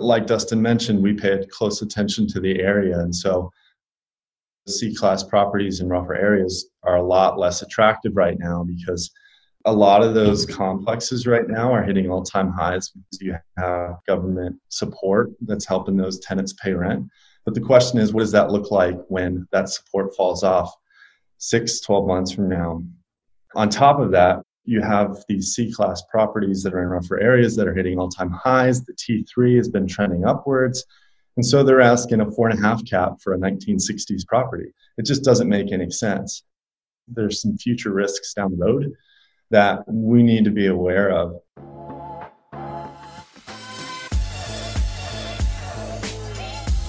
like Dustin mentioned, we paid close attention to the area. And so C class properties in rougher areas are a lot less attractive right now because a lot of those complexes right now are hitting all time highs because you have government support that's helping those tenants pay rent. But the question is, what does that look like when that support falls off six, 12 months from now? On top of that, you have these C class properties that are in rougher areas that are hitting all time highs. The T3 has been trending upwards. And so they're asking a four and a half cap for a 1960s property. It just doesn't make any sense. There's some future risks down the road that we need to be aware of.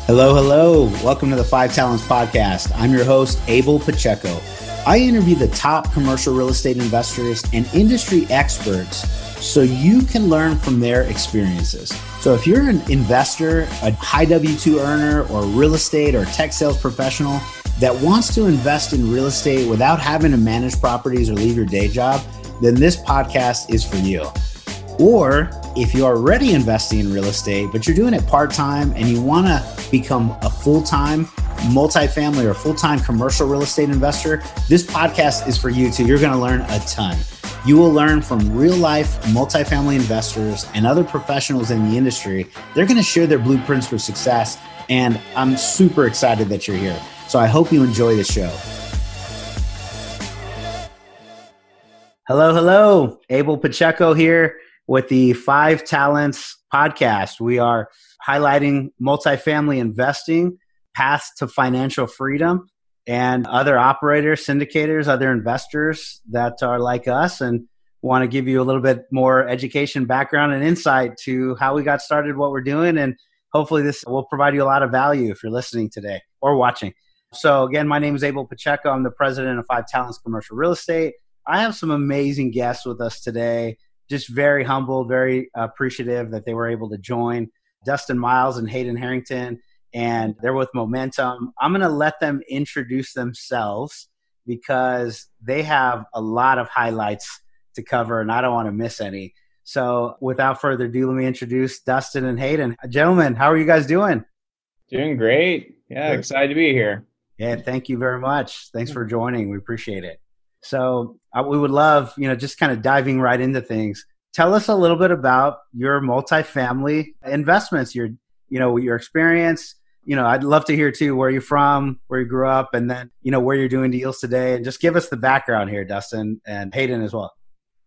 Hello, hello. Welcome to the Five Talents Podcast. I'm your host, Abel Pacheco. I interview the top commercial real estate investors and industry experts so you can learn from their experiences. So if you're an investor, a high W 2 earner, or real estate or tech sales professional that wants to invest in real estate without having to manage properties or leave your day job, then this podcast is for you. Or if you're already investing in real estate, but you're doing it part time and you want to become a full time multifamily or full time commercial real estate investor, this podcast is for you too. You're going to learn a ton. You will learn from real life multifamily investors and other professionals in the industry. They're going to share their blueprints for success. And I'm super excited that you're here. So I hope you enjoy the show. Hello, hello. Abel Pacheco here with the Five Talents podcast. We are highlighting multifamily investing, paths to financial freedom, and other operators, syndicators, other investors that are like us and want to give you a little bit more education, background, and insight to how we got started, what we're doing, and hopefully this will provide you a lot of value if you're listening today or watching. So again, my name is Abel Pacheco. I'm the president of Five Talents Commercial Real Estate. I have some amazing guests with us today. Just very humble, very appreciative that they were able to join. Dustin Miles and Hayden Harrington and they're with Momentum. I'm going to let them introduce themselves because they have a lot of highlights to cover and I don't want to miss any. So, without further ado, let me introduce Dustin and Hayden. Gentlemen, how are you guys doing? Doing great. Yeah, excited to be here. Yeah, thank you very much. Thanks for joining. We appreciate it. So, uh, we would love, you know, just kind of diving right into things. Tell us a little bit about your multifamily investments, your, you know, your experience, you know, I'd love to hear too where you're from, where you grew up, and then you know where you're doing deals today, and just give us the background here, Dustin and Hayden as well.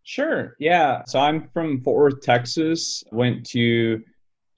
Sure. Yeah. So I'm from Fort Worth, Texas. Went to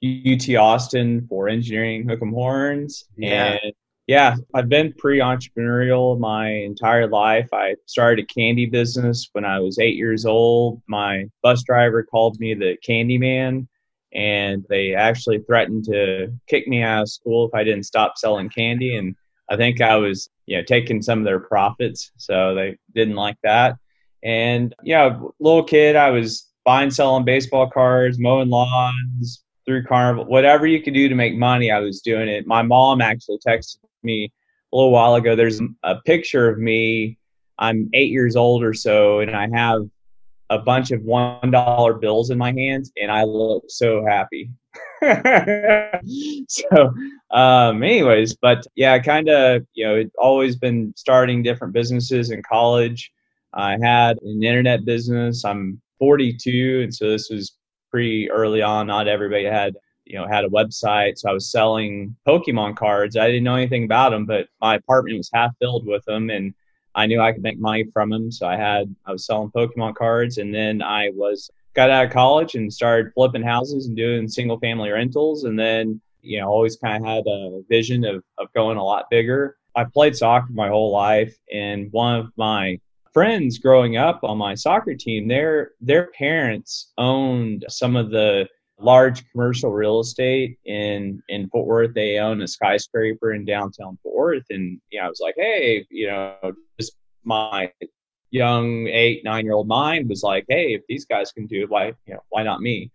UT Austin for engineering, hook 'em horns, yeah. and yeah, I've been pre-entrepreneurial my entire life. I started a candy business when I was eight years old. My bus driver called me the candy man and they actually threatened to kick me out of school if I didn't stop selling candy. And I think I was, you know, taking some of their profits, so they didn't like that. And yeah, little kid, I was buying, selling baseball cards, mowing lawns through carnival, whatever you could do to make money. I was doing it. My mom actually texted me a little while ago. There's a picture of me. I'm eight years old or so, and I have a bunch of one dollar bills in my hands and I look so happy. so um anyways, but yeah, kind of, you know, always been starting different businesses in college. I had an internet business. I'm 42 and so this was pretty early on. Not everybody had you know had a website so i was selling pokemon cards i didn't know anything about them but my apartment was half filled with them and I knew I could make money from them. So I had, I was selling Pokemon cards and then I was, got out of college and started flipping houses and doing single family rentals. And then, you know, always kind of had a vision of, of going a lot bigger. I played soccer my whole life. And one of my friends growing up on my soccer team, their, their parents owned some of the, large commercial real estate in in Fort Worth. They own a skyscraper in downtown Fort Worth, and you know, I was like, hey, you know, just my young eight nine year old mind was like, hey, if these guys can do it, why you know why not me?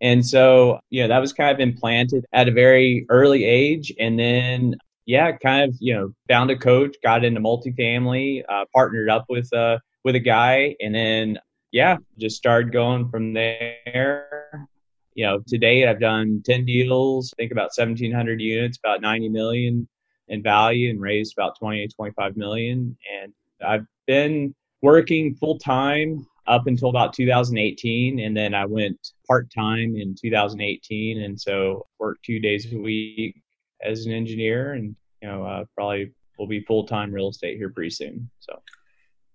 And so you know that was kind of implanted at a very early age, and then yeah, kind of you know found a coach, got into multifamily, uh, partnered up with uh with a guy, and then yeah, just started going from there you know, to date, I've done 10 deals, I think about 1,700 units, about 90 million in value and raised about 20 to 25 million. And I've been working full time up until about 2018. And then I went part time in 2018. And so worked two days a week as an engineer and, you know, uh, probably will be full time real estate here pretty soon. So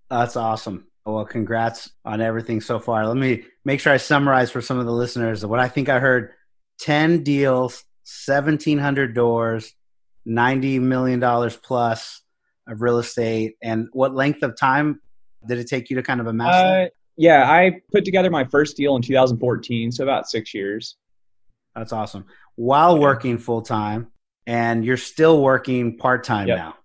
that's awesome. Well, congrats on everything so far. Let me make sure I summarize for some of the listeners what I think I heard 10 deals, 1,700 doors, $90 million plus of real estate. And what length of time did it take you to kind of amass uh, that? Yeah, I put together my first deal in 2014, so about six years. That's awesome. While working full time, and you're still working part time yep. now.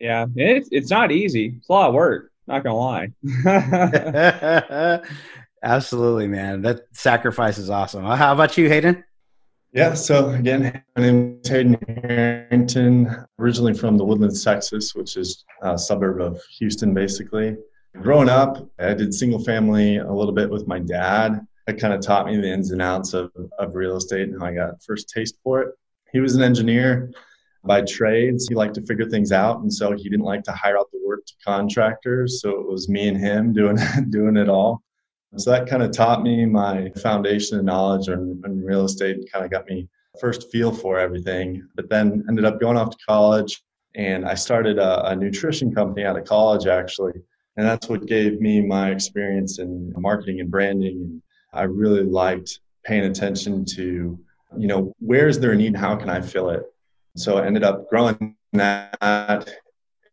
Yeah, it's it's not easy. It's a lot of work. Not gonna lie. Absolutely, man. That sacrifice is awesome. How about you, Hayden? Yeah, so again, my name is Hayden Harrington, originally from the Woodlands, Texas, which is a suburb of Houston, basically. Growing up, I did single family a little bit with my dad. It kind of taught me the ins and outs of, of real estate and how I got first taste for it. He was an engineer by trades. He liked to figure things out, and so he didn't like to hire out the work to contractors. So it was me and him doing doing it all. So that kind of taught me my foundation of knowledge in, in real estate and kind of got me first feel for everything. But then ended up going off to college, and I started a, a nutrition company out of college actually, and that's what gave me my experience in marketing and branding. And I really liked paying attention to, you know, where is there a need? And how can I fill it? So I ended up growing that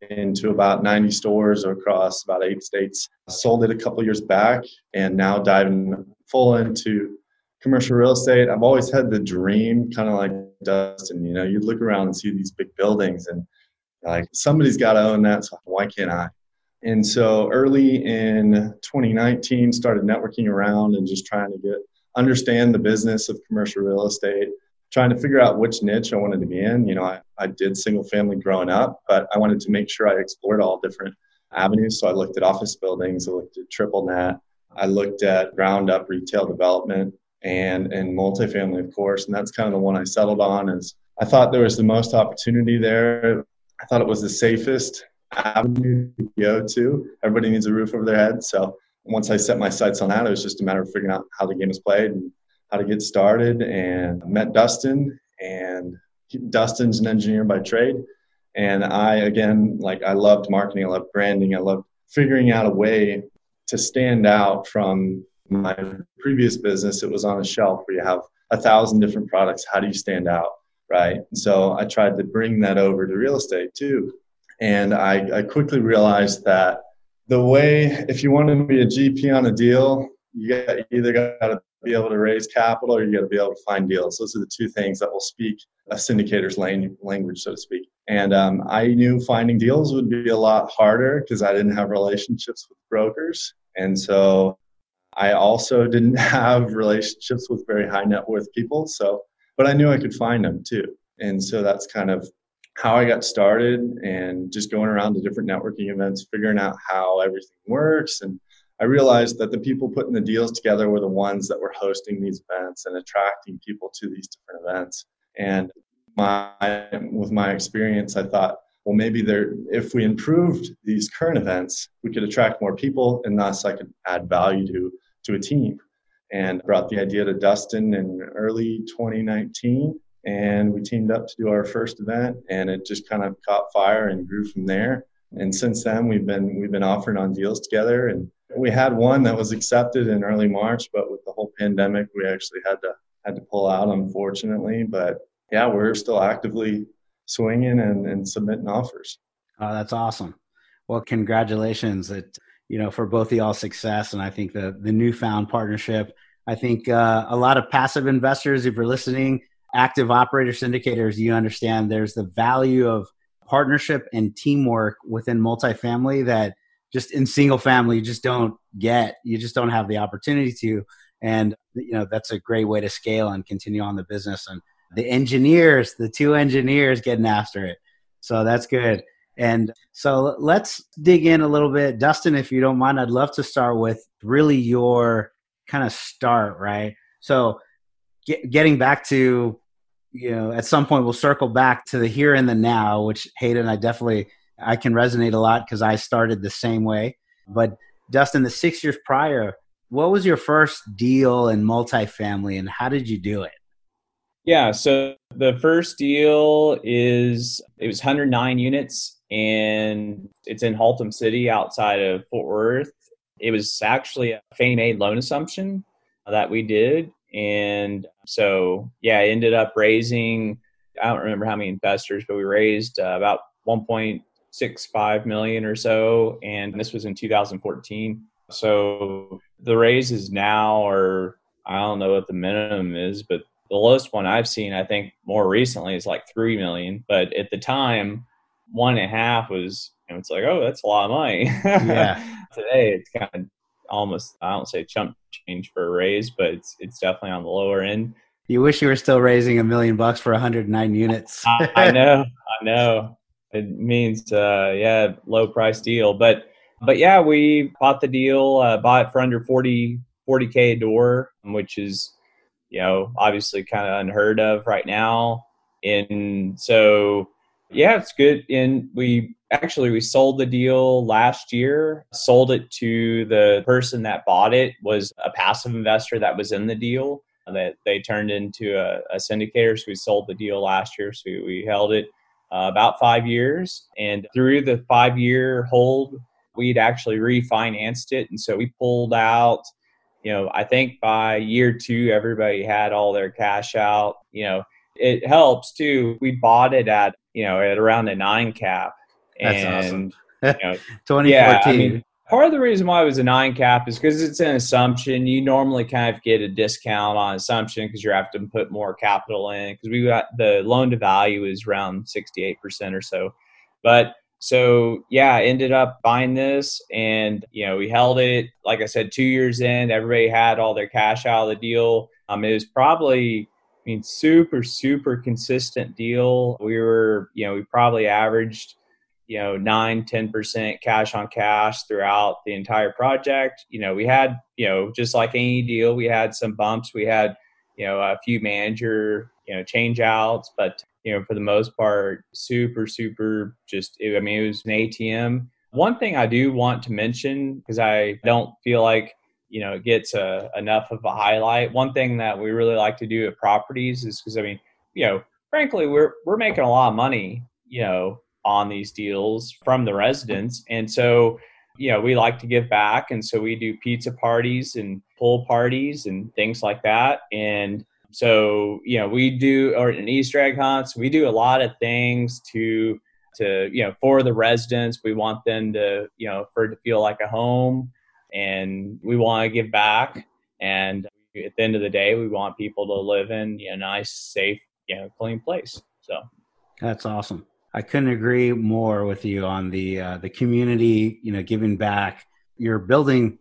into about 90 stores across about eight states. Sold it a couple years back and now diving full into commercial real estate. I've always had the dream, kind of like Dustin, you know, you look around and see these big buildings and like somebody's got to own that. So why can't I? And so early in 2019, started networking around and just trying to get understand the business of commercial real estate trying to figure out which niche I wanted to be in. You know, I, I did single family growing up, but I wanted to make sure I explored all different avenues. So I looked at office buildings, I looked at triple net, I looked at ground up retail development and and multifamily, of course. And that's kind of the one I settled on is I thought there was the most opportunity there. I thought it was the safest avenue to go to. Everybody needs a roof over their head. So once I set my sights on that, it was just a matter of figuring out how the game is played and how to get started and met Dustin and Dustin's an engineer by trade. And I, again, like I loved marketing, I loved branding, I loved figuring out a way to stand out from my previous business. It was on a shelf where you have a thousand different products. How do you stand out? Right. So I tried to bring that over to real estate too. And I, I quickly realized that the way, if you want to be a GP on a deal, you got, either got to be able to raise capital or you got to be able to find deals. Those are the two things that will speak a syndicator's language, so to speak. And um, I knew finding deals would be a lot harder because I didn't have relationships with brokers. And so I also didn't have relationships with very high net worth people. So, but I knew I could find them too. And so that's kind of how I got started and just going around to different networking events, figuring out how everything works and I realized that the people putting the deals together were the ones that were hosting these events and attracting people to these different events. And my, with my experience, I thought, well, maybe there, if we improved these current events, we could attract more people, and thus I could add value to to a team. And brought the idea to Dustin in early 2019, and we teamed up to do our first event, and it just kind of caught fire and grew from there. And since then, we've been we've been offering on deals together, and we had one that was accepted in early March, but with the whole pandemic, we actually had to had to pull out, unfortunately. But yeah, we're still actively swinging and, and submitting offers. Oh, that's awesome. Well, congratulations that you know for both of y'all success, and I think the the newfound partnership. I think uh, a lot of passive investors, if you're listening, active operator syndicators, you understand there's the value of partnership and teamwork within multifamily that just in single family you just don't get you just don't have the opportunity to. And you know that's a great way to scale and continue on the business. And the engineers the two engineers getting after it. So that's good. And so let's dig in a little bit. Dustin if you don't mind i'd love to start with really your kind of start right? So get, getting back to, you know, at some point we'll circle back to the here and the now, which Hayden, I definitely I can resonate a lot because I started the same way. But Dustin, the six years prior, what was your first deal in multifamily, and how did you do it? Yeah, so the first deal is it was 109 units, and it's in Haltom City outside of Fort Worth. It was actually a Fannie Mae loan assumption that we did, and so yeah, I ended up raising. I don't remember how many investors, but we raised uh, about 1.65 million or so, and this was in 2014. So the raises now are I don't know what the minimum is, but the lowest one I've seen, I think more recently is like three million. But at the time, one and a half was, know, it's like, oh, that's a lot of money. Yeah. Today, it's kind of almost, I don't say chump change for a raise, but it's it's definitely on the lower end. You wish you were still raising a million bucks for 109 units. I, I know, I know. It means, uh, yeah, low price deal, but but yeah, we bought the deal, uh, bought for under 40 40k a door, which is you know, obviously kind of unheard of right now. And so, yeah, it's good. And we actually we sold the deal last year. Sold it to the person that bought it was a passive investor that was in the deal that they turned into a, a syndicator. So we sold the deal last year. So we, we held it uh, about five years, and through the five year hold, we'd actually refinanced it, and so we pulled out you know, I think by year two, everybody had all their cash out. You know, it helps too. We bought it at, you know, at around a nine cap. That's and, awesome. you know, 2014. Yeah, I mean, part of the reason why it was a nine cap is because it's an assumption. You normally kind of get a discount on assumption because you have to put more capital in because we got the loan to value is around 68% or so. But so yeah, I ended up buying this and you know, we held it, like I said, two years in, everybody had all their cash out of the deal. Um, it was probably I mean, super, super consistent deal. We were, you know, we probably averaged, you know, nine, 10% cash on cash throughout the entire project. You know, we had, you know, just like any deal, we had some bumps. We had, you know, a few manager, you know, change outs, but you know, for the most part, super, super just, I mean, it was an ATM. One thing I do want to mention, because I don't feel like, you know, it gets a, uh, enough of a highlight. One thing that we really like to do at properties is because, I mean, you know, frankly, we're, we're making a lot of money, you know, on these deals from the residents. And so, you know, we like to give back. And so we do pizza parties and pool parties and things like that. And so you know we do or an Easter egg hunts. We do a lot of things to to you know for the residents. We want them to you know for it to feel like a home, and we want to give back. And at the end of the day, we want people to live in a nice, safe, you know, clean place. So that's awesome. I couldn't agree more with you on the uh, the community. You know, giving back. You're building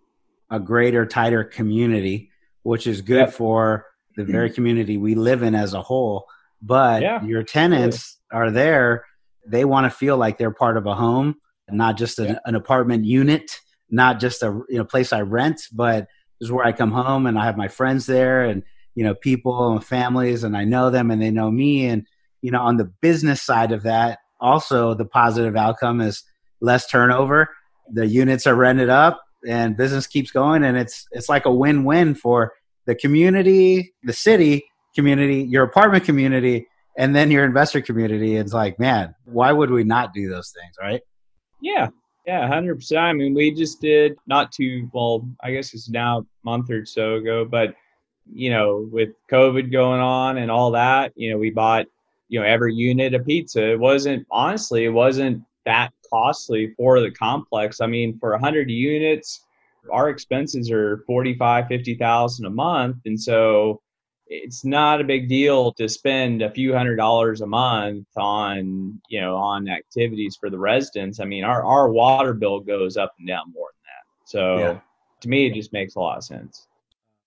a greater, tighter community, which is good yep. for the very community we live in as a whole. But yeah. your tenants are there. They want to feel like they're part of a home, not just an, an apartment unit, not just a you know place I rent, but this is where I come home and I have my friends there and you know people and families and I know them and they know me and you know on the business side of that also the positive outcome is less turnover the units are rented up and business keeps going and it's it's like a win-win for the community, the city community, your apartment community, and then your investor community. It's like, man, why would we not do those things, right? Yeah. Yeah, hundred percent. I mean, we just did not too well. I guess it's now a month or so ago, but you know, with COVID going on and all that, you know, we bought you know every unit of pizza. It wasn't honestly, it wasn't that costly for the complex. I mean, for a hundred units, our expenses are 45 50,000 a month and so it's not a big deal to spend a few hundred dollars a month on you know on activities for the residents i mean our, our water bill goes up and down more than that so yeah. to me it just makes a lot of sense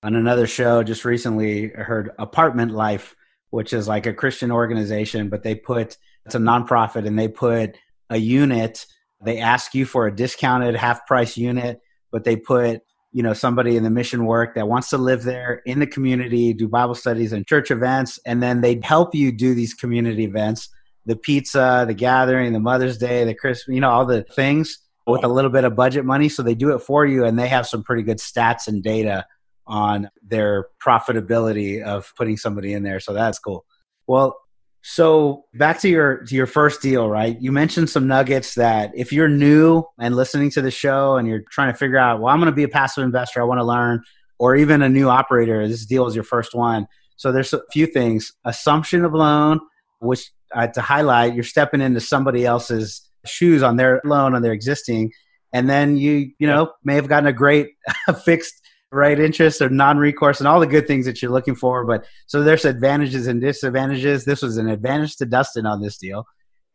on another show just recently i heard apartment life which is like a christian organization but they put it's a nonprofit and they put a unit. They ask you for a discounted half price unit but they put you know somebody in the mission work that wants to live there in the community do bible studies and church events and then they help you do these community events. The pizza the gathering the mother's day the christmas you know all the things with a little bit of budget money. So they do it for you and they have some pretty good stats and data on their profitability of putting somebody in there so that's cool well so back to your to your first deal, right? You mentioned some nuggets that if you're new and listening to the show and you're trying to figure out, well, I'm going to be a passive investor, I want to learn, or even a new operator, this deal is your first one. So there's a few things: assumption of loan, which uh, to highlight, you're stepping into somebody else's shoes on their loan on their existing, and then you you know may have gotten a great fixed right interest or non-recourse and all the good things that you're looking for but so there's advantages and disadvantages. This was an advantage to dustin on this deal.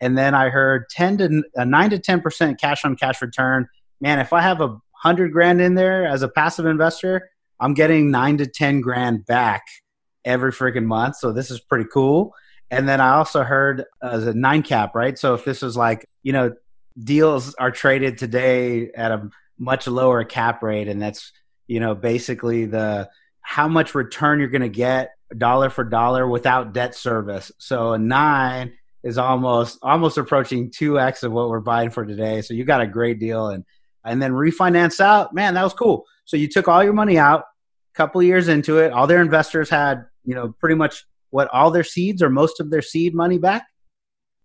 And then i heard 10 to uh, 9 to 10 percent cash on cash return. Man if i have a hundred grand in there as a passive investor i'm getting 9 to 10 grand back every freaking month. So this is pretty cool. And then i also heard as a nine cap right? So if this is like you know deals are traded today at a much lower cap rate and that's you know basically the how much return you're going to get dollar for dollar without debt service. So a nine is almost almost approaching 2x of what we're buying for today. So you got a great deal and and then refinance out. Man that was cool. So you took all your money out a couple years into it all their investors had you know pretty much what all their seeds or most of their seed money back?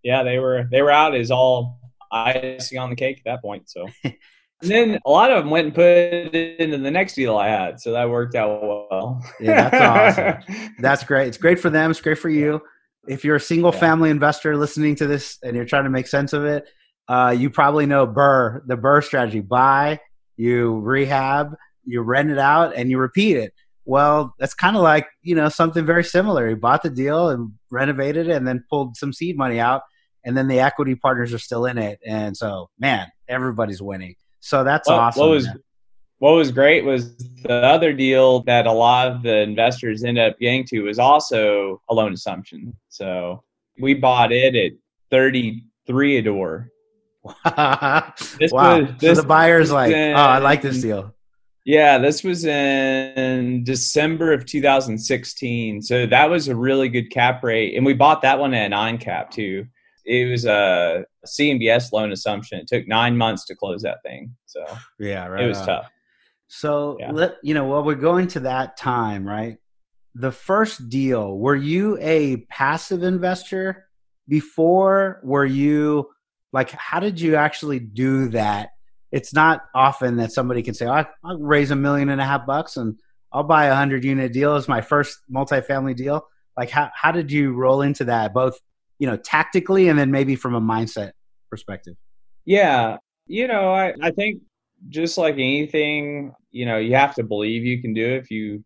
Yeah they were they were out is all icing on the cake at that point so And then a lot of them went and put it into the next deal I had, so that worked out well. yeah, that's awesome. That's great. It's great for them. It's great for you. If you're a single yeah. family investor listening to this and you're trying to make sense of it, uh, you probably know BRRRR, the BRRRR strategy: buy, you rehab, you rent it out, and you repeat it. Well, that's kind of like you know something very similar. You bought the deal and renovated it, and then pulled some seed money out, and then the equity partners are still in it, and so man, everybody's winning. So that's what, awesome. What was what was great was the other deal that a lot of the investors ended up getting to was also a loan assumption. So we bought it at thirty three a door. this wow. Was, this so the buyer's like, in, oh, I like this deal. Yeah, this was in December of 2016. So that was a really good cap rate. And we bought that one at nine cap too it was a CMBS loan assumption. It took nine months to close that thing. So yeah, right. It was on. tough. So yeah. let you know while we're going to that time, right? The first deal, were you a passive investor before? Were you like how did you actually do that? It's not often that somebody can say, oh, I'll raise a million and a half bucks and I'll buy a hundred unit deal as my first multifamily deal. Like how, how did you roll into that both you know, tactically and then maybe from a mindset perspective? Yeah. You know, I, I think just like anything, you know, you have to believe you can do it. If you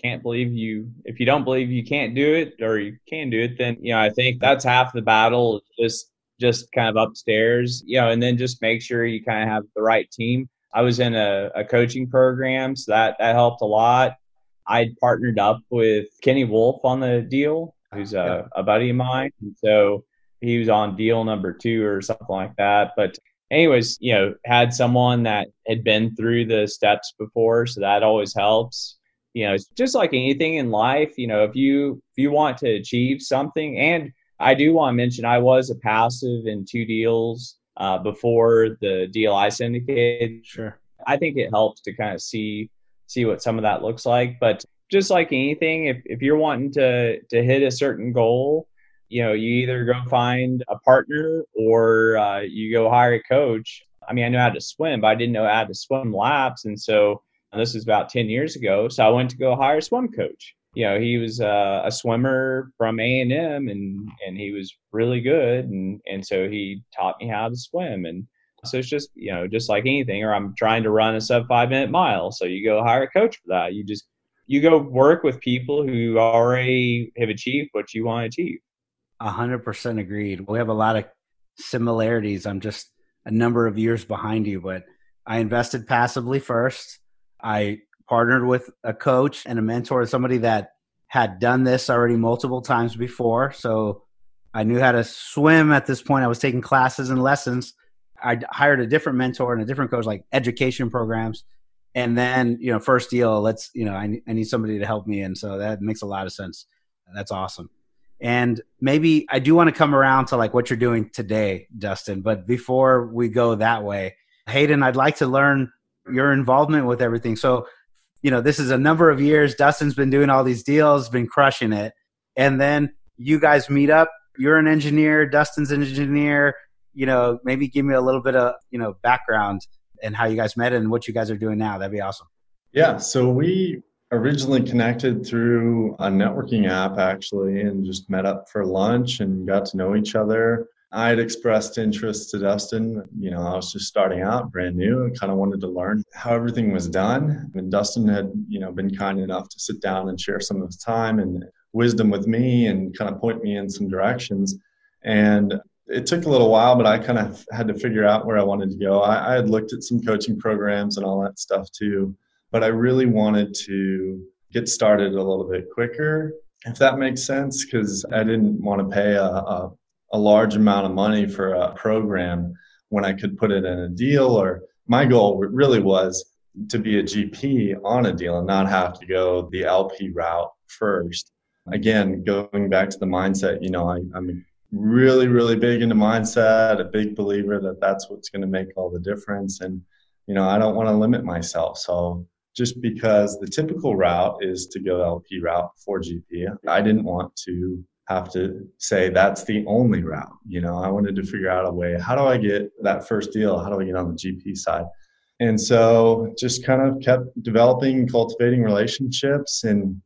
can't believe you, if you don't believe you can't do it or you can do it, then, you know, I think that's half the battle. Just, just kind of upstairs, you know, and then just make sure you kind of have the right team. I was in a, a coaching program, so that, that helped a lot. I'd partnered up with Kenny Wolf on the deal who's a, a buddy of mine. And so he was on deal number two or something like that. But anyways, you know, had someone that had been through the steps before, so that always helps. You know, it's just like anything in life, you know, if you if you want to achieve something and I do want to mention I was a passive in two deals uh, before the deal I syndicated. Sure. I think it helps to kind of see see what some of that looks like. But just like anything, if, if you're wanting to, to hit a certain goal, you know, you either go find a partner or uh, you go hire a coach. I mean, I know how to swim, but I didn't know how to swim laps. And so this is about 10 years ago. So I went to go hire a swim coach. You know, he was uh, a swimmer from A&M and, and he was really good. And, and so he taught me how to swim. And so it's just, you know, just like anything, or I'm trying to run a sub five minute mile. So you go hire a coach for that. You just you go work with people who already have achieved what you want to achieve. A hundred percent agreed. We have a lot of similarities. I'm just a number of years behind you, but I invested passively first. I partnered with a coach and a mentor, somebody that had done this already multiple times before. So I knew how to swim at this point. I was taking classes and lessons. I hired a different mentor and a different coach, like education programs and then you know first deal let's you know I, I need somebody to help me. And so that makes a lot of sense. That's awesome. And maybe i do want to come around to like what you're doing today dustin but before we go that way hayden i'd like to learn your involvement with everything. So you know this is a number of years. Dustin's been doing all these deals been crushing it. And then you guys meet up. You're an engineer. Dustin's an engineer. You know maybe give me a little bit of you know background and how you guys met and what you guys are doing now. That'd be awesome. Yeah. So we originally connected through a networking app actually and just met up for lunch and got to know each other. I had expressed interest to Dustin. You know, I was just starting out, brand new, and kind of wanted to learn how everything was done. And Dustin had, you know, been kind enough to sit down and share some of his time and wisdom with me and kind of point me in some directions. And it took a little while, but I kind of had to figure out where I wanted to go. I, I, had looked at some coaching programs and all that stuff too, but I really wanted to get started a little bit quicker, if that makes sense, because I didn't want to pay a, a, a large amount of money for a program when I could put it in a deal. Or my goal really was to be a GP on a deal and not have to go the LP route first. Again, going back to the mindset, you know, I, I'm really, really big into mindset, a big believer that that's what's going to make all the difference. And, you know, I don't want to limit myself. So just because the typical route is to go LP route for GP, I didn't want to have to say that's the only route. You know, I wanted to figure out a way. How do I get that first deal? How do I get on the GP side? And so just kind of kept developing, cultivating relationships. And,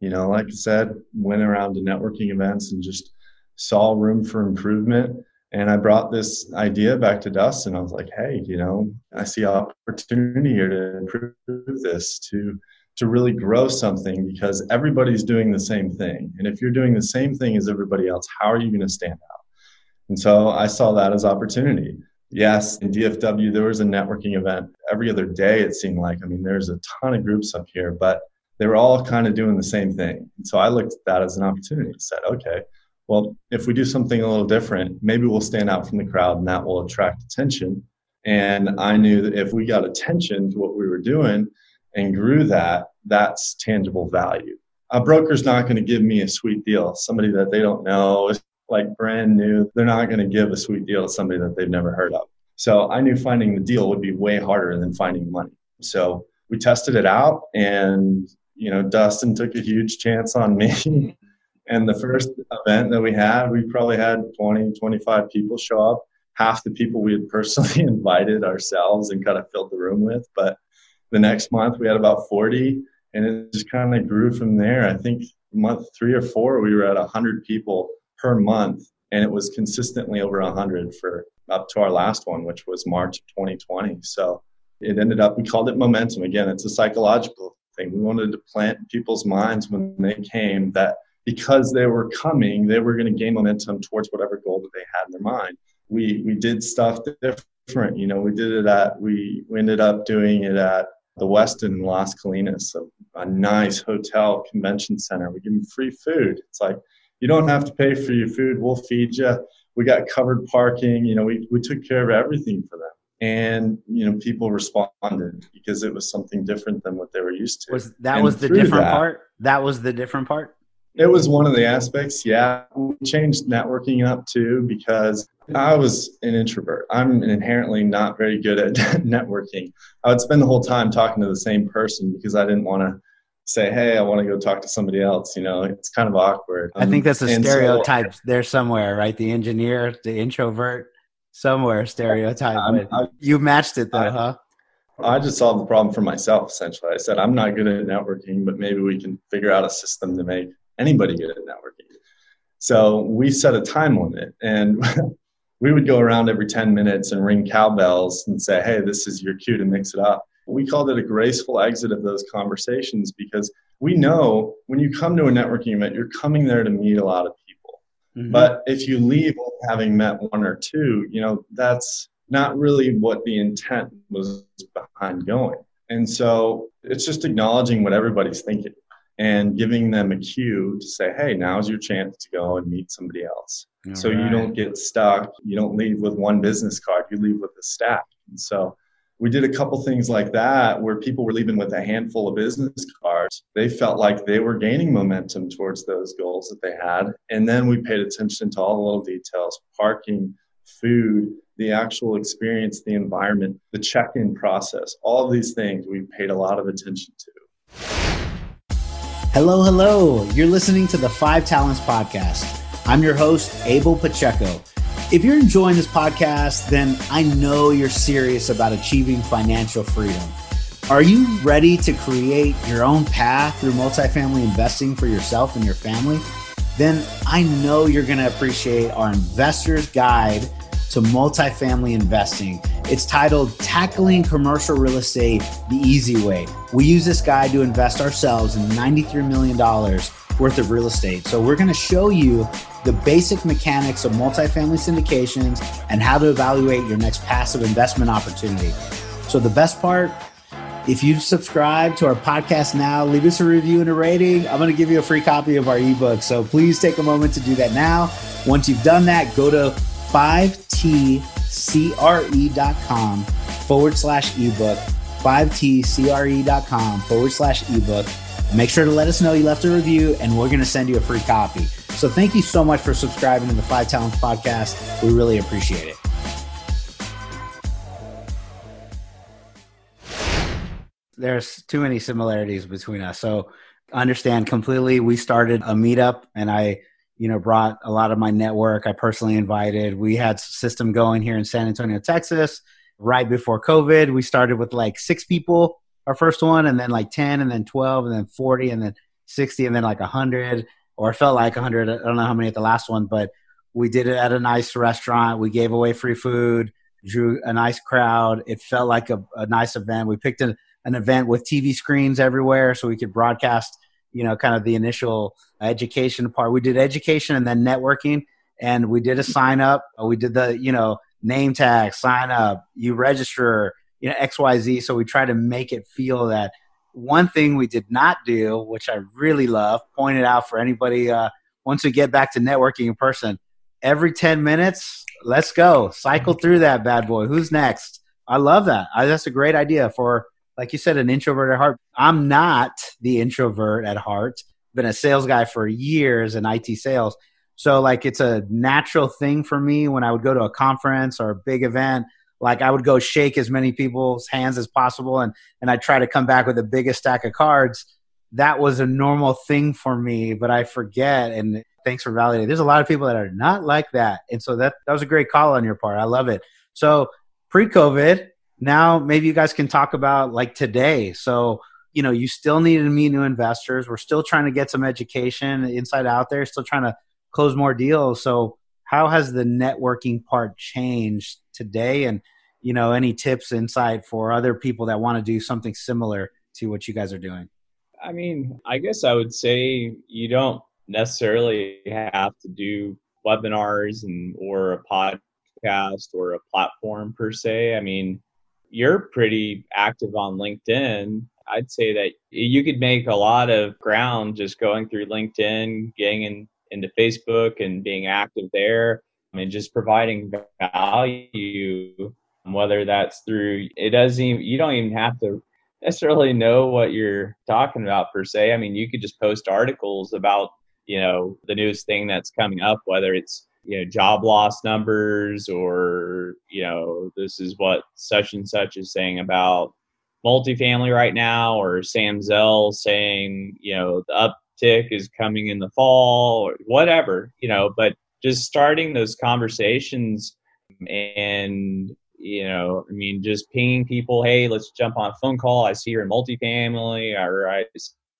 you know, like I said, went around to networking events and just saw room for improvement. And I brought this idea back to Dustin. I was like, hey, you know, I see opportunity here to improve this, to to really grow something because everybody's doing the same thing. And if you're doing the same thing as everybody else, how are you going to stand out? And so I saw that as opportunity. Yes, in DFW, there was a networking event every other day, it seemed like. I mean, there's a ton of groups up here, but they were all kind of doing the same thing. And so I looked at that as an opportunity and said, okay, well, if we do something a little different, maybe we'll stand out from the crowd and that will attract attention. And I knew that if we got attention to what we were doing and grew that, that's tangible value. A broker's not going to give me a sweet deal. Somebody that they don't know is like brand new. They're not going to give a sweet deal to somebody that they've never heard of. So I knew finding the deal would be way harder than finding money. So we tested it out and you know Dustin took a huge chance on me And the first event that we had, we probably had 20, 25 people show up. Half the people we had personally invited ourselves and kind of filled the room with. But the next month we had about 40 and it just kind of grew from there. I think month three or four, we were at 100 people per month and it was consistently over 100 for up to our last one, which was March of 2020. So it ended up, we called it momentum. Again, it's a psychological thing. We wanted to plant people's minds when they came that because they were coming, they were going to gain momentum towards whatever goal that they had in their mind. We we did stuff different. You know, we did it at we, we ended up doing it at the Westin in Las Colinas, a, a nice hotel convention center. We give them free food. It's like you don't have to pay for your food. We'll feed you. We got covered parking. You know, we, we took care of everything for them. And you know, people responded because it was something different than what they were used to. Was that and was the different that, part? That was the different part. It was one of the aspects. Yeah, we changed networking up too because I was an introvert. I'm inherently not very good at networking. I would spend the whole time talking to the same person because I didn't want to say, "Hey, I want to go talk to somebody else." You know, it's kind of awkward. I think um, that's a stereotype so, there somewhere, right? The engineer, the introvert, somewhere stereotype. I, you matched it though, I, huh? I just solved the problem for myself. Essentially, I said, "I'm not good at networking, but maybe we can figure out a system to make anybody good at networking. So we set a time limit and we would go around every 10 minutes and ring cowbells and say, hey, this is your cue to mix it up. We called it a graceful exit of those conversations because we know when you come to a networking event, you're coming there to meet a lot of people. Mm-hmm. But if you leave having met one or two, you know, that's not really what the intent was behind going. And so it's just acknowledging what everybody's thinking and giving them a cue to say, hey, now's your chance to go and meet somebody else. All so right. you don't get stuck. You don't leave with one business card, you leave with a stack. And so we did a couple things like that where people were leaving with a handful of business cards. They felt like they were gaining momentum towards those goals that they had. And then we paid attention to all the little details parking, food, the actual experience, the environment, the check in process, all of these things we paid a lot of attention to. Hello, hello. You're listening to the Five Talents Podcast. I'm your host, Abel Pacheco. If you're enjoying this podcast, then I know you're serious about achieving financial freedom. Are you ready to create your own path through multifamily investing for yourself and your family? Then I know you're going to appreciate our investor's guide to multifamily investing. It's titled Tackling Commercial Real Estate the Easy Way. We use this guide to invest ourselves in $93 million worth of real estate. So we're going to show you the basic mechanics of multifamily syndications and how to evaluate your next passive investment opportunity. So the best part, if you subscribe to our podcast now, leave us a review and a rating. I'm going to give you a free copy of our ebook. So please take a moment to do that now. Once you've done that, go to 5tcre.com forward slash ebook, 5tcre.com forward slash ebook. Make sure to let us know you left a review, and we're going to send you a free copy. So thank you so much for subscribing to the Five Talents Podcast. We really appreciate it. There's too many similarities between us. So understand completely. We started a meetup and I you know, brought a lot of my network. I personally invited. We had system going here in San Antonio, Texas, right before COVID. We started with like six people, our first one, and then like 10, and then 12, and then 40, and then 60, and then like 100, or felt like 100. I don't know how many at the last one, but we did it at a nice restaurant. We gave away free food, drew a nice crowd. It felt like a, a nice event. We picked an event with TV screens everywhere so we could broadcast you know, kind of the initial education part. We did education and then networking, and we did a sign up. We did the, you know, name tag, sign up, you register, you know, XYZ. So we try to make it feel that one thing we did not do, which I really love, pointed out for anybody uh, once we get back to networking in person, every 10 minutes, let's go. Cycle through that bad boy. Who's next? I love that. I, that's a great idea for like you said, an introvert at heart. I'm not the introvert at heart. Been a sales guy for years in IT sales. So like it's a natural thing for me when I would go to a conference or a big event, like I would go shake as many people's hands as possible and and I try to come back with the biggest stack of cards. That was a normal thing for me, but I forget and thanks for validating. There's a lot of people that are not like that. And so that that was a great call on your part. I love it. So pre-COVID, now maybe you guys can talk about like today. So, you know, you still need to meet new investors. We're still trying to get some education inside out there, still trying to close more deals. So, how has the networking part changed today? And, you know, any tips, insight for other people that want to do something similar to what you guys are doing? I mean, I guess I would say you don't necessarily have to do webinars and or a podcast or a platform per se. I mean, you're pretty active on LinkedIn. I'd say that you could make a lot of ground just going through LinkedIn, getting in, into Facebook and being active there. I mean, just providing value, whether that's through, it doesn't even, you don't even have to necessarily know what you're talking about per se. I mean, you could just post articles about, you know, the newest thing that's coming up, whether it's you know job loss numbers or you know this is what such and such is saying about multifamily right now or Sam Zell saying you know the uptick is coming in the fall or whatever you know but just starting those conversations and you know I mean just pinging people hey let's jump on a phone call. I see you're in multifamily or I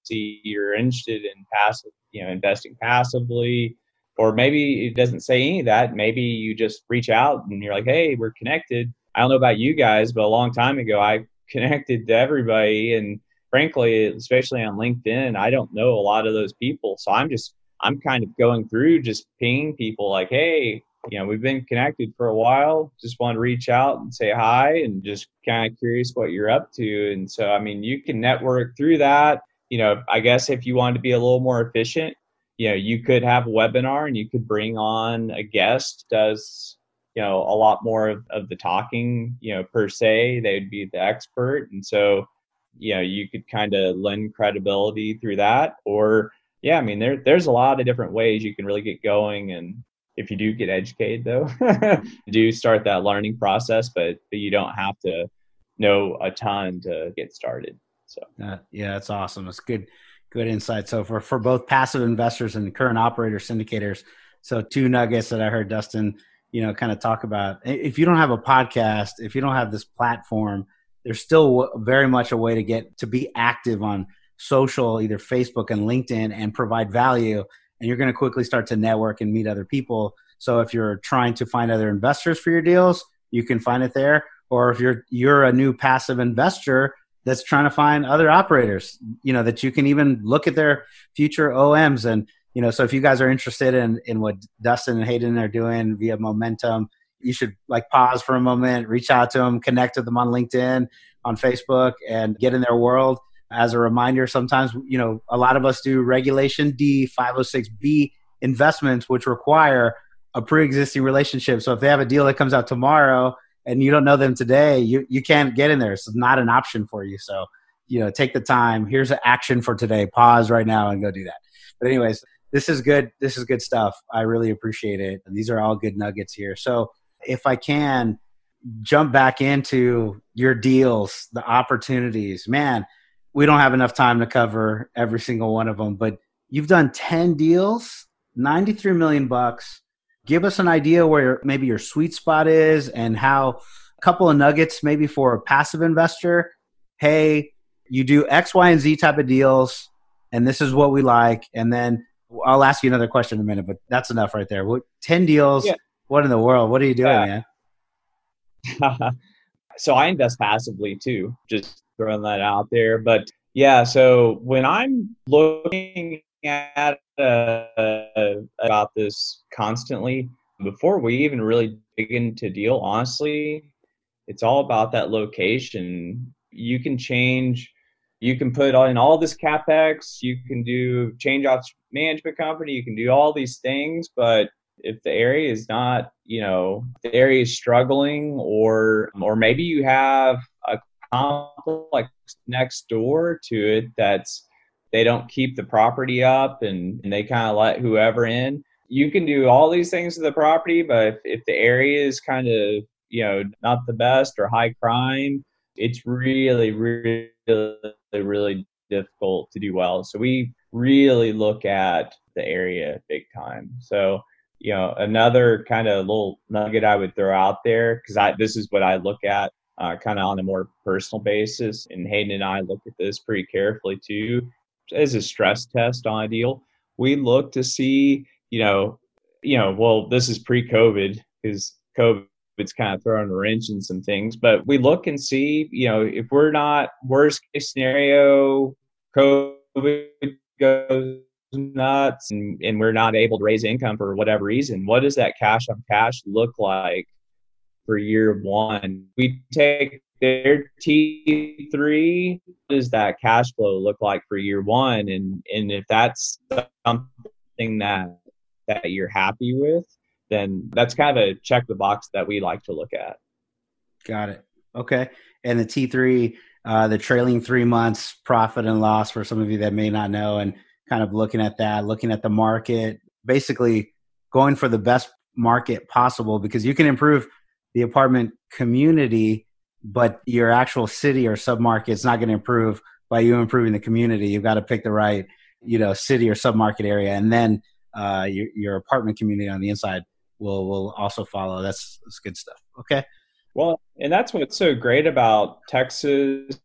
see you're interested in passive you know investing passively or maybe it doesn't say any of that. Maybe you just reach out and you're like, hey, we're connected. I don't know about you guys, but a long time ago, I connected to everybody. And frankly, especially on LinkedIn, I don't know a lot of those people. So I'm just, I'm kind of going through just pinging people like, hey, you know, we've been connected for a while. Just want to reach out and say hi and just kind of curious what you're up to. And so, I mean, you can network through that. You know, I guess if you want to be a little more efficient, you know you could have a webinar and you could bring on a guest does you know a lot more of, of the talking you know per se. They'd be the expert. And so you know you could kind of lend credibility through that. Or yeah i mean there there's a lot of different ways you can really get going. And if you do get educated though do start that learning process but, but you don't have to know a ton to get started. So. Uh, yeah that's awesome. That's good good insight. So for for both passive investors and current operator syndicators so two nuggets that i heard dustin you know kind of talk about. If you don't have a podcast if you don't have this platform there's still very much a way to get to be active on social either facebook and linkedin and provide value and you're going to quickly start to network and meet other people. So if you're trying to find other investors for your deals you can find it there. Or if you're you're a new passive investor that's trying to find other operators you know that you can even look at their future oms and you know so if you guys are interested in in what dustin and hayden are doing via momentum you should like pause for a moment reach out to them connect with them on linkedin on facebook and get in their world. As a reminder sometimes you know a lot of us do regulation d 506b investments which require a pre-existing relationship. So if they have a deal that comes out tomorrow and you don't know them today you, you can't get in there it's not an option for you so you know take the time here's an action for today pause right now and go do that but anyways this is good. This is good stuff. I really appreciate it. These are all good nuggets here. So if I can jump back into your deals, the opportunities, man, we don't have enough time to cover every single one of them, but you've done 10 deals, 93 million bucks. Give us an idea where maybe your sweet spot is and how a couple of nuggets maybe for a passive investor. Hey, you do X, Y, and Z type of deals, and this is what we like. And then I'll ask you another question in a minute, but that's enough right there. What, 10 deals. Yeah. What in the world? What are you doing, yeah. man? so I invest passively too, just throwing that out there. But yeah, so when I'm looking at uh, about this constantly, before we even really dig into deal, honestly, it's all about that location. You can change you can put in all this capex you can do change off management company you can do all these things but if the area is not you know the area is struggling or or maybe you have a complex next door to it that's they don't keep the property up and, and they kind of let whoever in you can do all these things to the property but if, if the area is kind of you know not the best or high crime it's really really really difficult to do well. So we really look at the area big time. So you know another kind of little nugget I would throw out there because I this is what I look at uh, kind of on a more personal basis, and Hayden and I look at this pretty carefully too as a stress test on. We look to see you know you know well this is pre-COVID because COVID it's kind of throwing a wrench in some things. But we look and see, you know, if we're not worst case scenario, COVID goes nuts and, and we're not able to raise income for whatever reason, what does that cash on cash look like for year one? We take their T3, what does that cash flow look like for year one? And and if that's something that that you're happy with, then that's kind of a check the box that we like to look at. Got it. Okay. And the T3, uh, the trailing three months profit and loss for some of you that may not know, and kind of looking at that, looking at the market, basically going for the best market possible because you can improve the apartment community, but your actual city or submarket is not going to improve by you improving the community. You've got to pick the right, you know, city or submarket area, and then uh, your, your apartment community on the inside will will also follow. That's that's good stuff. Okay. Well, and that's what's so great about Texas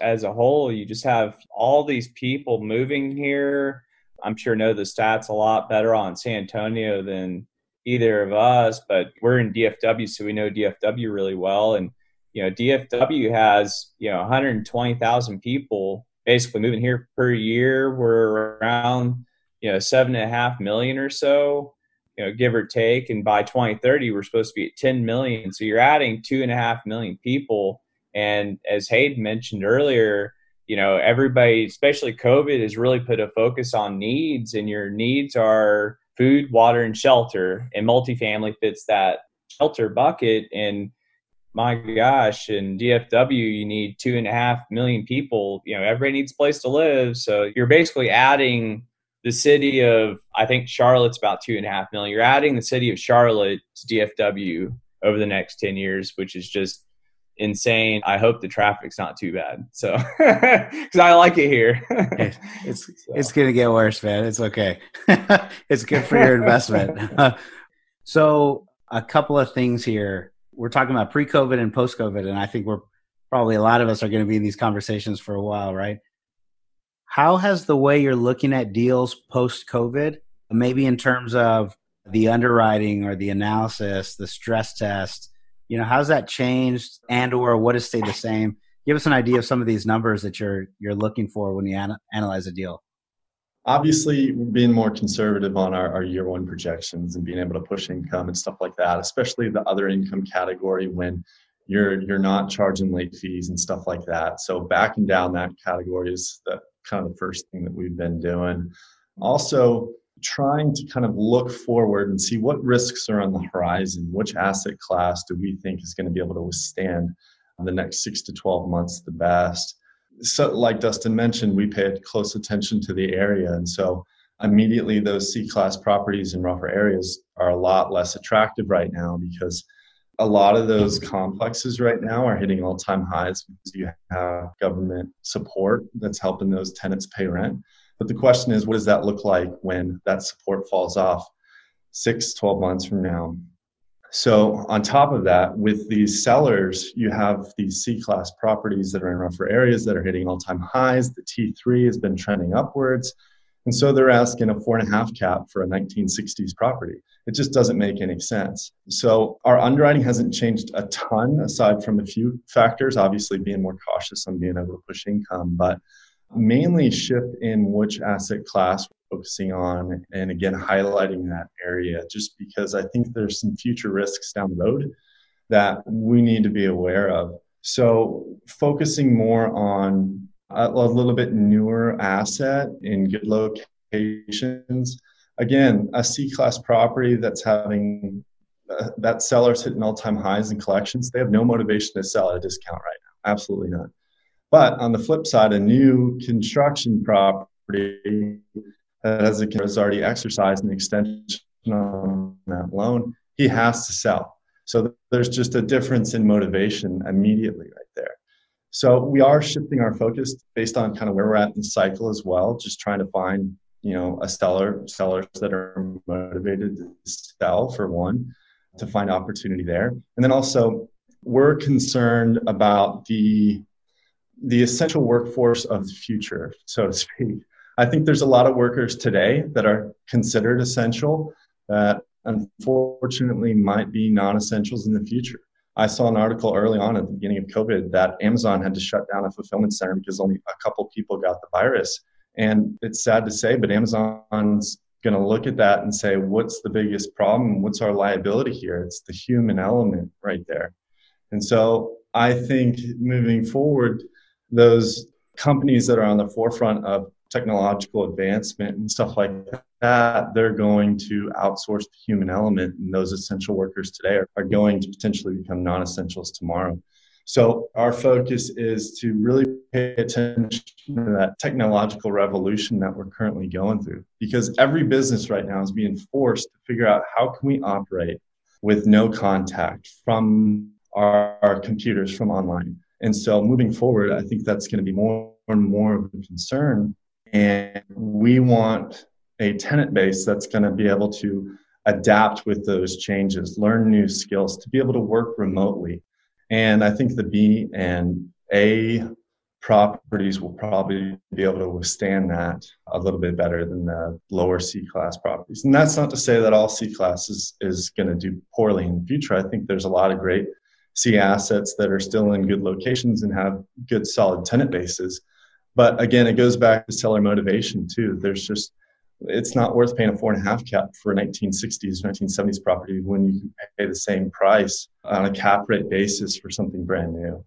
as a whole. You just have all these people moving here. I'm sure know the stats a lot better on San Antonio than either of us, but we're in DFW, so we know DFW really well. And you know, DFW has you know 120,000 people basically moving here per year. We're around you know seven and a half million or so you know, give or take. And by 2030, we're supposed to be at 10 million. So you're adding two and a half million people. And as Hayden mentioned earlier, you know, everybody, especially COVID, has really put a focus on needs, and your needs are food, water, and shelter. And multifamily fits that shelter bucket. And my gosh, in DFW, you need two and a half million people. You know, everybody needs a place to live. So you're basically adding the city of, I think Charlotte's about two and a half million. You're adding the city of Charlotte to DFW over the next 10 years, which is just insane. I hope the traffic's not too bad. So, because I like it here. it's so. it's gonna get worse, man. It's okay. it's good for your investment. so, a couple of things here we're talking about pre-COVID and post-COVID, and I think we're probably a lot of us are going to be in these conversations for a while, right? How has the way you're looking at deals post-COVID, maybe in terms of the underwriting or the analysis, the stress test, you know, how's that changed, and or what has stayed the same? Give us an idea of some of these numbers that you're you're looking for when you an- analyze a deal. Obviously being more conservative on our, our year one projections and being able to push income and stuff like that especially the other income category when you're you're not charging late fees and stuff like that. So backing down that category is the kind of the first thing that we've been doing. Also trying to kind of look forward and see what risks are on the horizon which asset class do we think is going to be able to withstand the next six to 12 months the best so like Dustin mentioned, we paid close attention to the area. And so immediately those C class properties in rougher areas are a lot less attractive right now because a lot of those complexes right now are hitting all time highs because you have government support that's helping those tenants pay rent. But the question is, what does that look like when that support falls off six, 12 months from now? So, on top of that, with these sellers, you have these C class properties that are in rougher areas that are hitting all time highs. The T3 has been trending upwards. And so they're asking a four and a half cap for a 1960s property. It just doesn't make any sense. So our underwriting hasn't changed a ton aside from a few factors, obviously being more cautious on being able to push income, but mainly shift in which asset class we're focusing on and again highlighting that area just because I think there's some future risks down the road that we need to be aware of. So focusing more on a, a little bit newer asset in good locations. Again, a C class property that's having uh, that seller's hitting all time highs in collections. They have no motivation to sell at a discount right now. Absolutely not. But on the flip side, a new construction property as a has already exercised an extension on that loan, he has to sell. So there's just a difference in motivation immediately right there. So we are shifting our focus based on kind of where we're at in the cycle as well, just trying to find, you know, a seller, sellers that are motivated to sell for one, to find opportunity there. And then also we're concerned about the the essential workforce of the future, so to speak. I think there's a lot of workers today that are considered essential that unfortunately might be non essentials in the future. I saw an article early on at the beginning of COVID that Amazon had to shut down a fulfillment center because only a couple people got the virus. And it's sad to say, but Amazon's going to look at that and say, what's the biggest problem? What's our liability here? It's the human element right there. And so I think moving forward, those companies that are on the forefront of technological advancement and stuff like that, they're going to outsource the human element, and those essential workers today are, are going to potentially become non essentials tomorrow. So, our focus is to really pay attention to that technological revolution that we're currently going through because every business right now is being forced to figure out how can we operate with no contact from our, our computers from online. And so, moving forward, I think that's going to be more and more of a concern and we want a tenant base that's going to be able to adapt with those changes, learn new skills, to be able to work remotely. And I think the B and A properties will probably be able to withstand that a little bit better than the lower C class properties. And that's not to say that all C classes is, is going to do poorly in the future. I think there's a lot of great C assets that are still in good locations and have good solid tenant bases. But again, it goes back to seller motivation too. There's just it's not worth paying a four and a half cap for a 1960s, 1970s property when you can pay the same price on a cap rate basis for something brand new.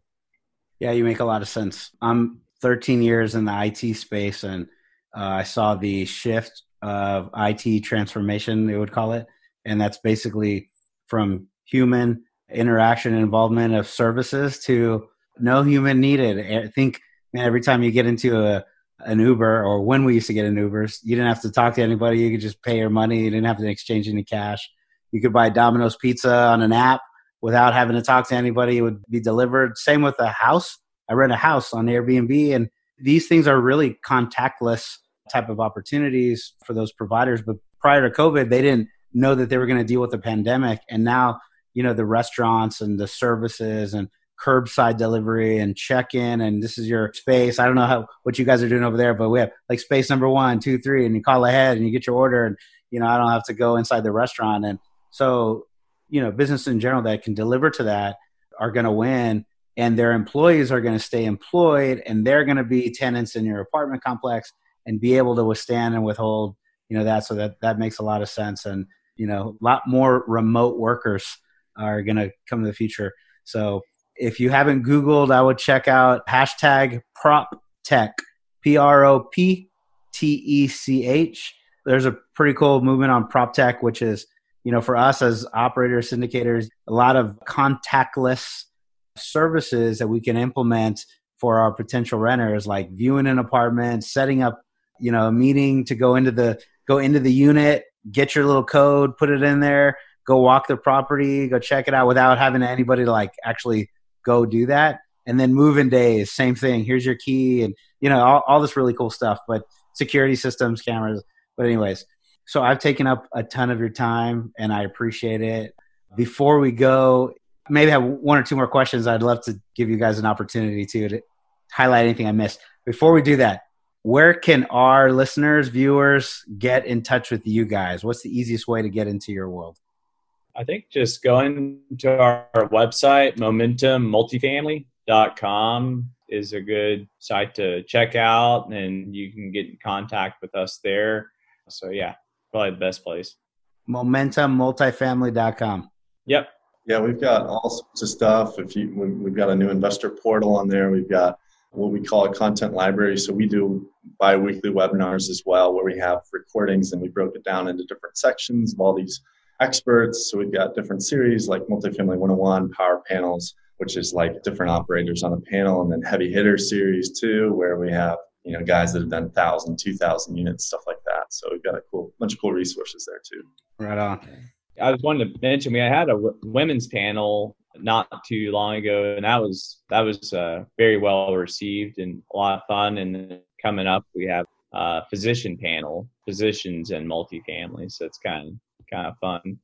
Yeah, you make a lot of sense. I'm 13 years in the IT space, and uh, I saw the shift of IT transformation, they would call it. And that's basically from human interaction and involvement of services to no human needed. I think man, every time you get into a an Uber or when we used to get an Uber, you didn't have to talk to anybody. You could just pay your money. You didn't have to exchange any cash. You could buy Domino's pizza on an app without having to talk to anybody. It would be delivered. Same with a house. I rent a house on Airbnb and these things are really contactless type of opportunities for those providers. But prior to COVID, they didn't know that they were going to deal with the pandemic. And now, you know, the restaurants and the services and curbside delivery and check-in and this is your space. I don't know how what you guys are doing over there, but we have like space number one, two, three, and you call ahead and you get your order and you know, I don't have to go inside the restaurant. And so, you know, business in general that can deliver to that are gonna win and their employees are going to stay employed and they're going to be tenants in your apartment complex and be able to withstand and withhold you know that so that that makes a lot of sense and you know a lot more remote workers are going to come in the future. So if you haven't googled i would check out hashtag prop tech p-r-o-p-t-e-c-h there's a pretty cool movement on prop tech which is you know for us as operators syndicators a lot of contactless services that we can implement for our potential renters like viewing an apartment setting up you know a meeting to go into the go into the unit get your little code put it in there go walk the property go check it out without having anybody like actually go do that and then move in days same thing here's your key and you know all, all this really cool stuff but security systems cameras but anyways so i've taken up a ton of your time and i appreciate it before we go maybe have one or two more questions. I'd love to give you guys an opportunity to, to highlight anything I missed. Before we do that, where can our listeners, viewers get in touch with you guys? What's the easiest way to get into your world? I think just going to our, our website, momentummultifamily.com is a good site to check out and you can get in contact with us there. So yeah, probably the best place. Momentummultifamily.com. Yep. Yeah, we've got all sorts of stuff. If you, we've got a new investor portal on there. We've got what we call a content library. So we do bi-weekly webinars as well, where we have recordings and we broke it down into different sections of all these experts. So we've got different series like Multifamily 101, Power Panels, which is like different operators on a panel, and then Heavy Hitter series too, where we have you know guys that have done 1,000, 2,000 units, stuff like that. So we've got a cool bunch of cool resources there too. Right on. I was wanting to mention we had a w- women's panel not too long ago, and that was that was uh, very well received and a lot of fun. And coming up, we have a physician panel, physicians and multifamily, so it's kind of kind of fun.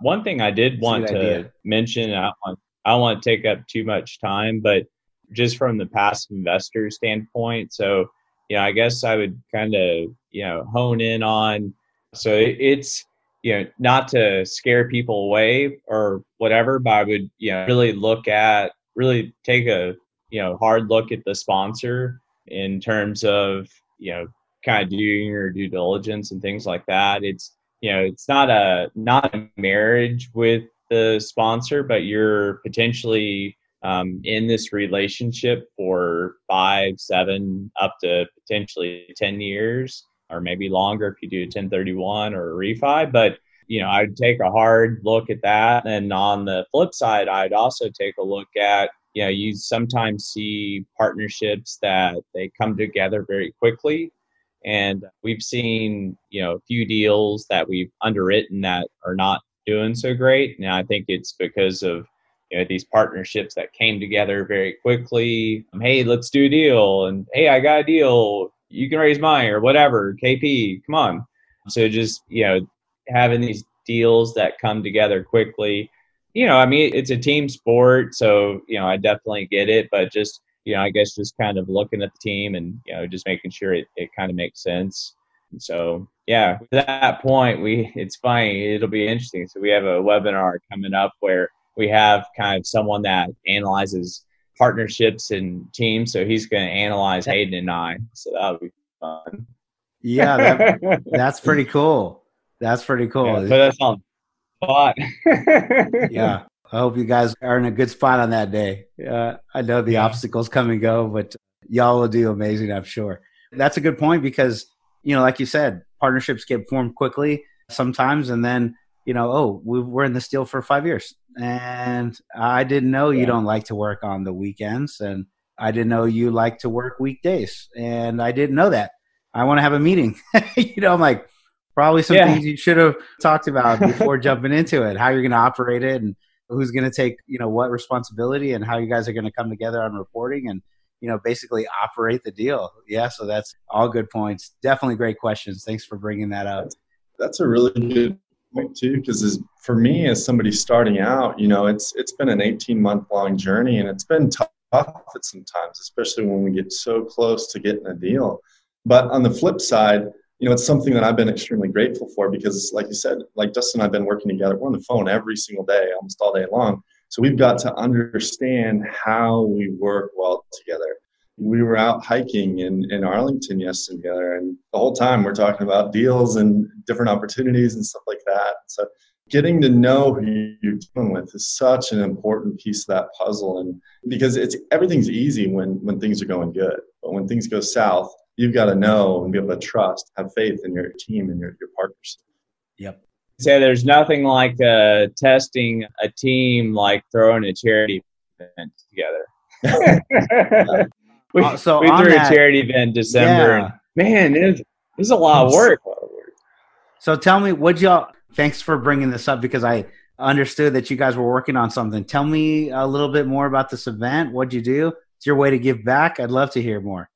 One thing I did want to idea. mention, I want I don't want to take up too much time, but just from the passive investor standpoint, so you know, I guess I would kind of you know hone in on. So it's you know, not to scare people away or whatever, but I would, you know, really look at, really take a, you know, hard look at the sponsor in terms of, you know, kind of doing your due diligence and things like that. It's, you know, it's not a, not a marriage with the sponsor, but you're potentially um, in this relationship for five, seven, up to potentially 10 years or maybe longer if you do a 1031 or a refi. But you know, I'd take a hard look at that. And on the flip side, I'd also take a look at, you know, you sometimes see partnerships that they come together very quickly. And we've seen, you know, a few deals that we've underwritten that are not doing so great. And I think it's because of, you know, these partnerships that came together very quickly. Um, hey, let's do a deal. And hey, I got a deal you can raise money or whatever. KP, come on. So just, you know, having these deals that come together quickly. You know, I mean, it's a team sport, so, you know, I definitely get it, but just, you know, I guess just kind of looking at the team and, you know, just making sure it, it kind of makes sense. And so, yeah, at that point, we, it's funny, it'll be interesting. So we have a webinar coming up where we have kind of someone that analyzes partnerships and teams. So he's going to analyze Hayden and I. So that'll be fun. Yeah, that, that's pretty cool. That's pretty cool. Yeah, but that's on spot. yeah. I hope you guys are in a good spot on that day. Uh, I know the yeah. obstacles come and go, but y'all will do amazing, I'm sure. That's a good point because, you know, like you said, partnerships get formed quickly sometimes, and then you know, oh, we're in this deal for five years, and I didn't know you don't like to work on the weekends, and I didn't know you like to work weekdays, and I didn't know that. I want to have a meeting. you know, I'm like, probably some yeah. things you should have talked about before jumping into it. How you're going to operate it, and who's going to take you know what responsibility, and how you guys are going to come together on reporting, and you know basically operate the deal. Yeah, so that's all good points. Definitely great questions. Thanks for bringing that up. That's a really good point too because for me as somebody starting out you know it's it's been an 18 month long journey and it's been tough at some times especially when we get so close to getting a deal but on the flip side you know it's something that i've been extremely grateful for because like you said like dustin and i've been working together we're on the phone every single day almost all day long so we've got to understand how we work well together we were out hiking in, in Arlington yesterday together, and the whole time we're talking about deals and different opportunities and stuff like that. So, getting to know who you're dealing with is such an important piece of that puzzle, and because it's everything's easy when when things are going good, but when things go south, you've got to know and be able to trust, have faith in your team and your your partners. Yep. Say there's nothing like uh, testing a team like throwing a charity event together. we, uh, so we threw that, a charity event in December, yeah. and man, it was, a lot of work. So tell me, what y'all? Thanks for bringing this up because I understood that you guys were working on something. Tell me a little bit more about this event. What'd you do? It's your way to give back. I'd love to hear more.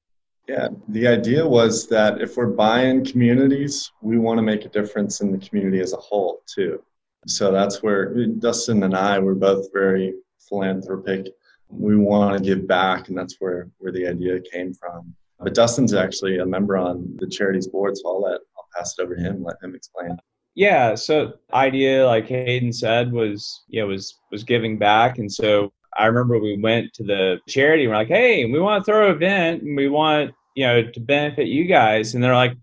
Yeah, the idea was that if we're buying communities, we want to make a difference in the community as a whole too. So that's where Dustin and I were both very philanthropic we want to give back, and that's where where the idea came from. But Dustin's actually a member on the charities board, so I'll let I'll pass it over to him, let him explain. Yeah, so idea, like Hayden said, was yeah was was giving back, and so I remember we went to the charity. And we're like, hey, we want to throw an event, and we want you know to benefit you guys, and they're like,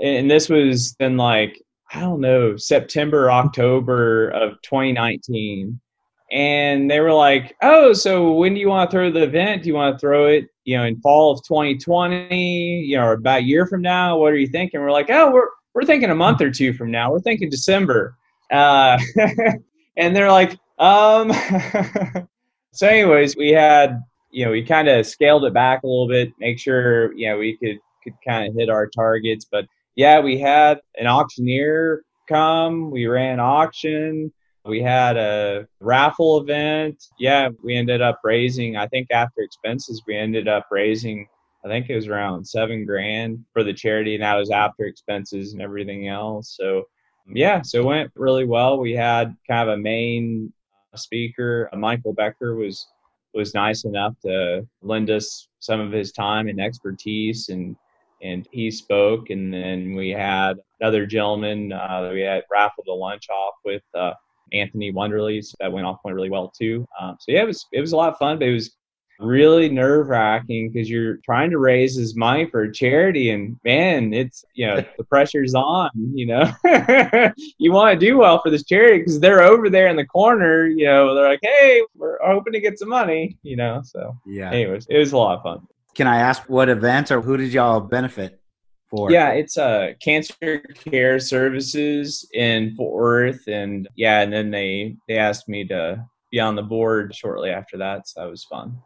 and this was in like I don't know September October of 2019 and they were like, "Oh, so when do you want to throw the event? Do you want to throw it, you know, in fall of 2020, you know, or about a year from now? What are you thinking?" We're like, "Oh, we're we're thinking a month or two from now. We're thinking December." Uh, and they're like, "Um." so, anyways, we had, you know, we kind of scaled it back a little bit, make sure, you know, we could could kind of hit our targets. But yeah, we had an auctioneer come. We ran auction we had a raffle event. Yeah, we ended up raising, I think after expenses, we ended up raising, I think it was around seven grand for the charity, and that was after expenses and everything else. So, yeah, so it went really well. We had kind of a main speaker. Michael Becker was was nice enough to lend us some of his time and expertise and and he spoke and then we had another gentleman uh, we had raffled a lunch off with uh, Anthony Wonderly's that went off went really well too. Um, so yeah, it was it was a lot of fun, but it was really nerve wracking because you're trying to raise his money for charity and man it's you know the pressure's on you know you want to do well for this charity because they're over there in the corner you know they're like hey we're hoping to get some money you know so yeah anyways it was a lot of fun can i ask what event or who did y'all benefit for? Yeah, it's uh cancer care services in Fort Worth, and yeah, and then they they asked me to be on the board shortly after that, so that was fun.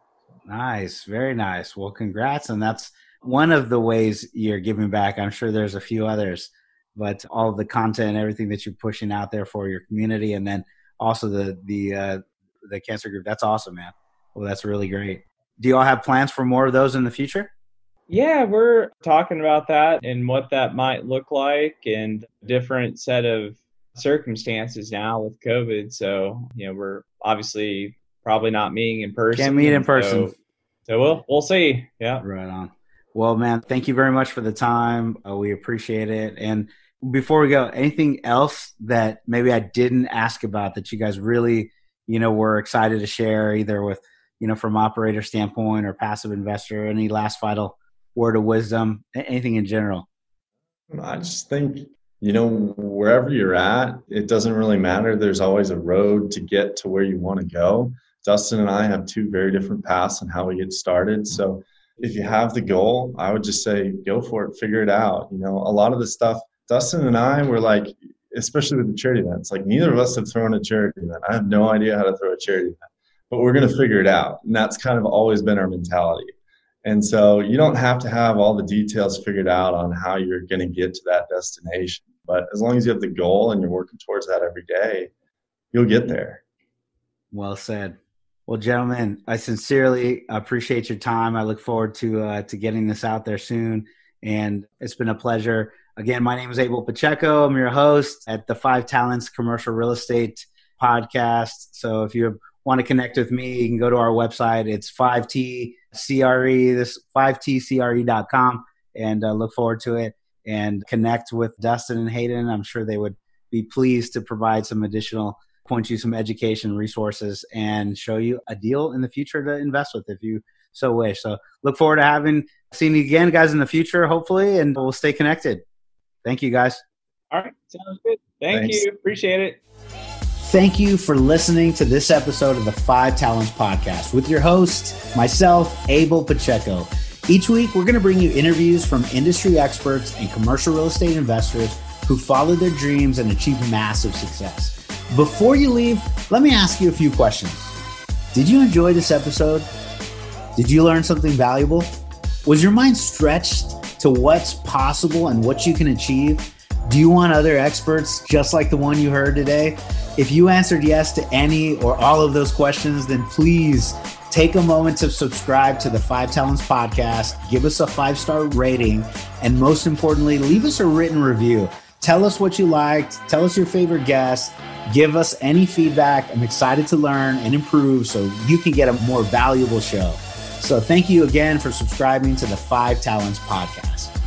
Nice, very nice. Well, congrats, and that's one of the ways you're giving back. I'm sure there's a few others, but all the content, and everything that you're pushing out there for your community, and then also the the uh, the cancer group. That's awesome, man. Well, that's really great. Do you all have plans for more of those in the future? Yeah, we're talking about that and what that might look like and different set of circumstances now with COVID. So, you know, we're obviously probably not meeting in person. Can't meet in person. So, so we'll we'll see. Yeah. Right on. Well, man, thank you very much for the time. Uh, we appreciate it. And before we go, anything else that maybe I didn't ask about that you guys really, you know, were excited to share, either with, you know, from operator standpoint or passive investor? Any last vital word of wisdom, anything in general? I just think, you know, wherever you're at, it doesn't really matter. There's always a road to get to where you want to go. Dustin and I have two very different paths on how we get started. So if you have the goal, I would just say go for it, figure it out. You know, a lot of the stuff Dustin and I were like, especially with the charity events, like neither of us have thrown a charity event. I have no idea how to throw a charity event, but we're going to figure it out. And that's kind of always been our mentality. And so you don't have to have all the details figured out on how you're going to get to that destination. But as long as you have the goal and you're working towards that every day, you'll get there. Well said. Well, gentlemen, I sincerely appreciate your time. I look forward to uh, to getting this out there soon, and it's been a pleasure. Again, my name is Abel Pacheco. I'm your host at the Five Talents Commercial Real Estate Podcast. So if you want to connect with me, you can go to our website. It's 5tcre, this 5tcre.com, and uh, look forward to it and connect with Dustin and Hayden. I'm sure they would be pleased to provide some additional, point you some education resources and show you a deal in the future to invest with if you so wish. So look forward to having seeing you again, guys, in the future, hopefully, and we'll stay connected. Thank you, guys. All right. Sounds good. Thank Thanks. you. Appreciate it. Thank you for listening to this episode of the Five Talents Podcast with your host, myself, Abel Pacheco. Each week, we're going to bring you interviews from industry experts and commercial real estate investors who follow their dreams and achieve massive success. Before you leave, let me ask you a few questions. Did you enjoy this episode? Did you learn something valuable? Was your mind stretched to what's possible and what you can achieve? Do you want other experts just like the one you heard today? If you answered yes to any or all of those questions, then please take a moment to subscribe to the Five Talents podcast, give us a five star rating, and most importantly, leave us a written review. Tell us what you liked, tell us your favorite guest, give us any feedback. I'm excited to learn and improve so you can get a more valuable show. So, thank you again for subscribing to the Five Talents podcast.